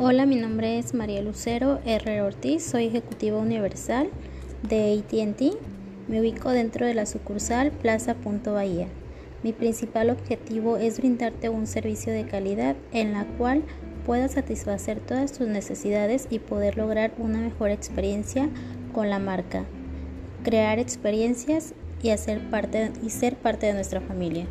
Hola, mi nombre es María Lucero R. Ortiz, soy ejecutiva universal de ATT. Me ubico dentro de la sucursal Plaza Punto Bahía. Mi principal objetivo es brindarte un servicio de calidad en la cual puedas satisfacer todas tus necesidades y poder lograr una mejor experiencia con la marca, crear experiencias y, hacer parte, y ser parte de nuestra familia.